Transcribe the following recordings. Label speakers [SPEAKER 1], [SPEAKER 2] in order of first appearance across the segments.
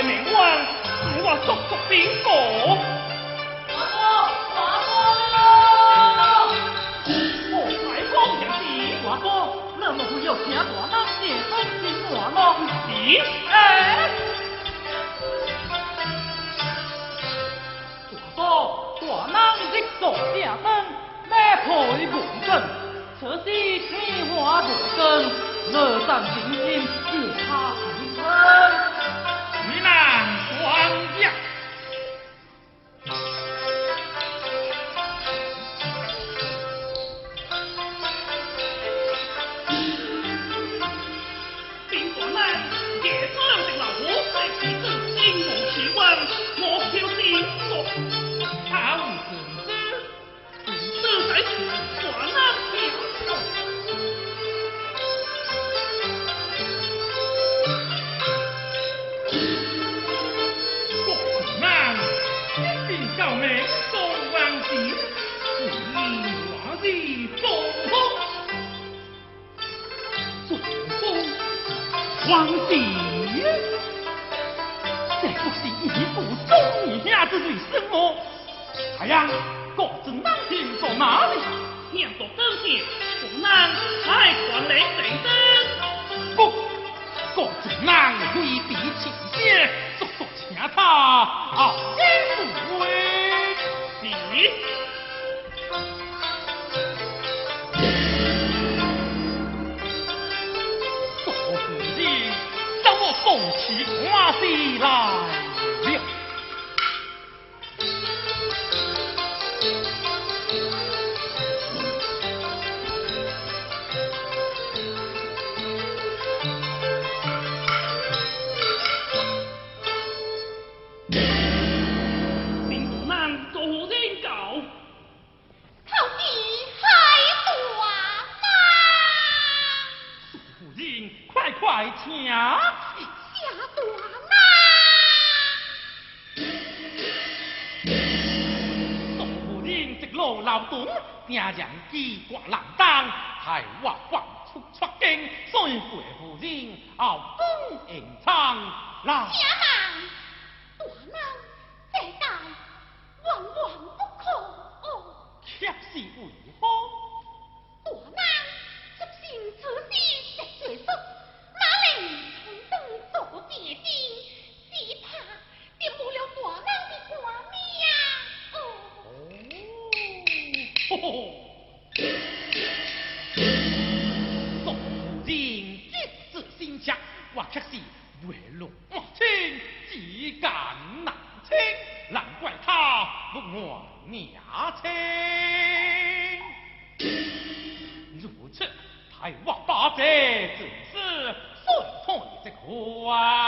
[SPEAKER 1] 又能搞来名望，使我足足禀告。
[SPEAKER 2] 华哥，那么会有听大人夜深心话咯？
[SPEAKER 1] 咦？哎？
[SPEAKER 2] 华哥，大人一座家灯，马配门根，此时天花不更，乐战平心，只怕平分。
[SPEAKER 1] 你难双太阳，各自南京到哪里？
[SPEAKER 3] 天国高兴，不能太官来等等。
[SPEAKER 1] 不，各自南回避前线，速速请他后先回。
[SPEAKER 3] 是。
[SPEAKER 1] 送起花西来听人机挂浪当，害我放出出京，所以贵夫人后宫迎唱来。
[SPEAKER 4] 家人，大人这代万万不可。
[SPEAKER 1] 却是为何？岂，敢难清，难怪他不我娘亲。如此，太王八贼正事顺退这官。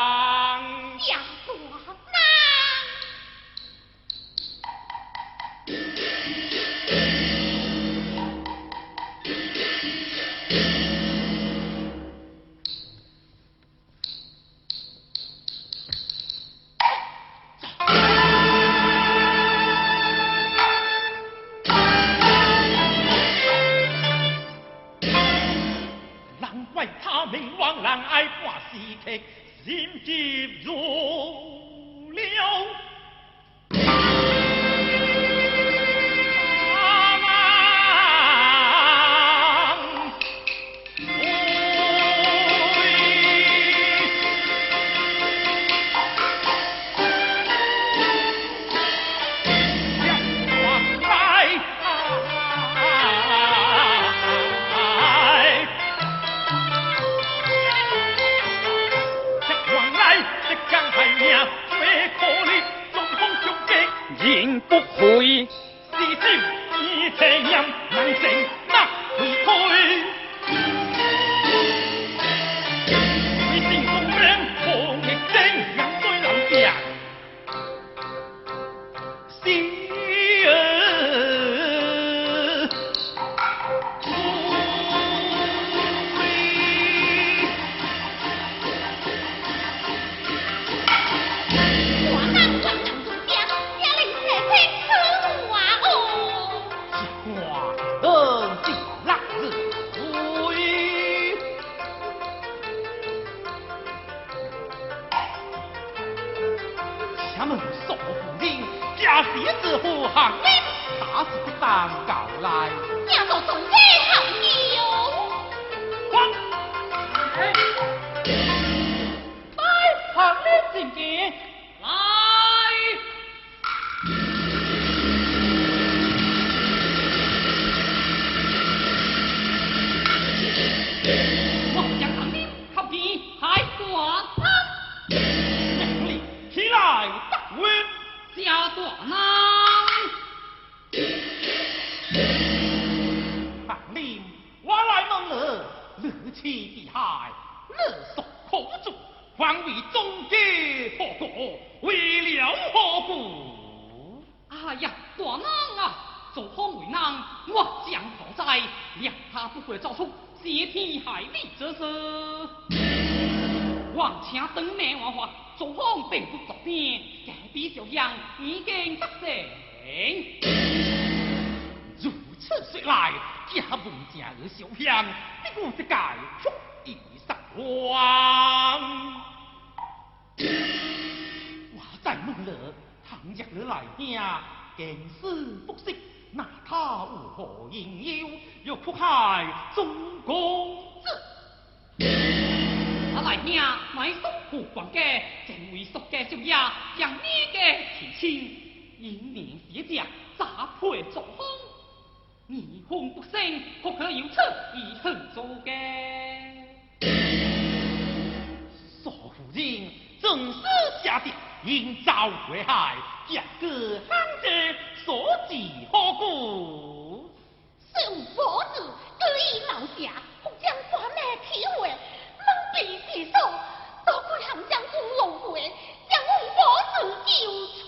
[SPEAKER 1] Của Liệt Lục Không Chủ Kịch 他
[SPEAKER 4] 们说不定家别
[SPEAKER 1] 子
[SPEAKER 2] 和行
[SPEAKER 1] 列打
[SPEAKER 2] 死
[SPEAKER 1] 不当告来。要做出这场
[SPEAKER 2] 戏哟大难啊！做方为难，我将何在？谅他不会做出挟天害理之事。王请等命我话，做方并不作变，隔壁小样已经得胜。
[SPEAKER 1] 如此说来，家门家儿小香，必我这界足以上王。我在问了，倘若你来听，更是不识，那他有何应忧？又哭害中公子。
[SPEAKER 2] 阿来听，买叔父管家，正为叔家小爷，将你嘅提亲，因年写家，杂配作风，你婚不生，可可有此以恨做嘅？
[SPEAKER 1] 傻 夫人正是下的应遭祸害，价格行者所致何故？
[SPEAKER 4] 虽无佛子，故意闹下，或将大命体会，蒙蔽世所，多亏行将军龙会，将我佛子救出。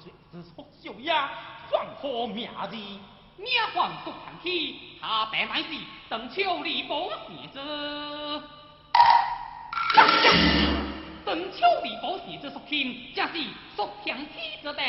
[SPEAKER 1] 罪之错小呀，放火命字。
[SPEAKER 2] 命还独行起，他白乃是邓秋礼保写之。邓秋礼保写之属天，正是属强起之德。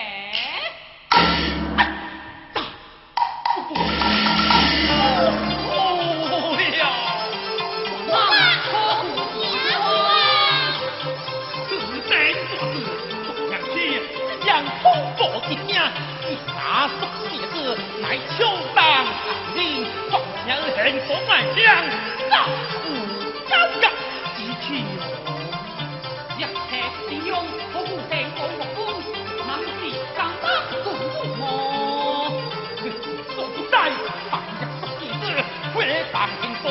[SPEAKER 1] 所
[SPEAKER 2] 不
[SPEAKER 1] 在，白日所见之，会当幸福，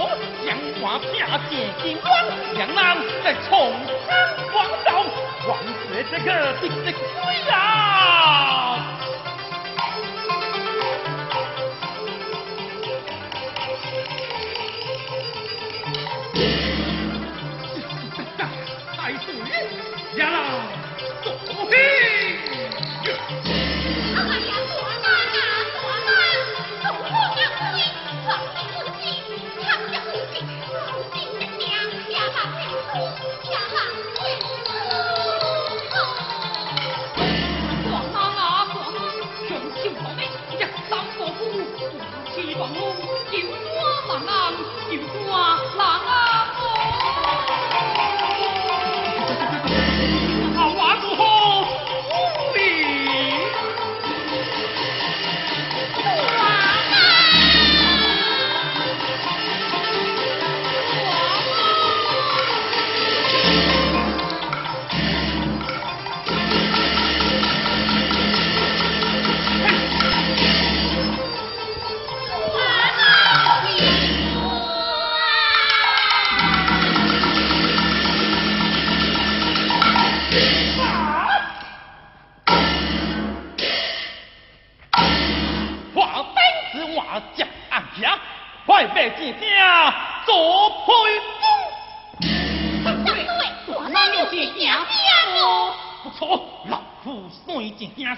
[SPEAKER 1] 将我拼借金光，让人在重山广道，王学这个直直归了。太
[SPEAKER 4] 我
[SPEAKER 1] 接暗侠，快被见听做配
[SPEAKER 4] 风。
[SPEAKER 1] 不错，老夫算一惊声，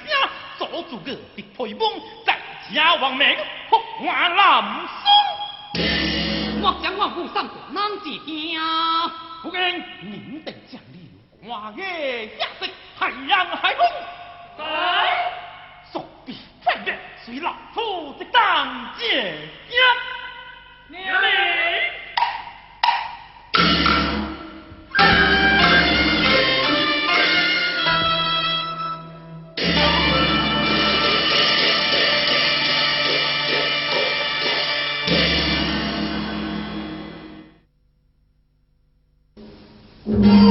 [SPEAKER 1] 做主个的配蒙，在家亡命，福安南
[SPEAKER 2] 松。莫将万夫上大难之听，
[SPEAKER 1] 不然您得将领跨越下世，海洋海风。随老夫的当见呀！娘
[SPEAKER 2] 嘞！thank you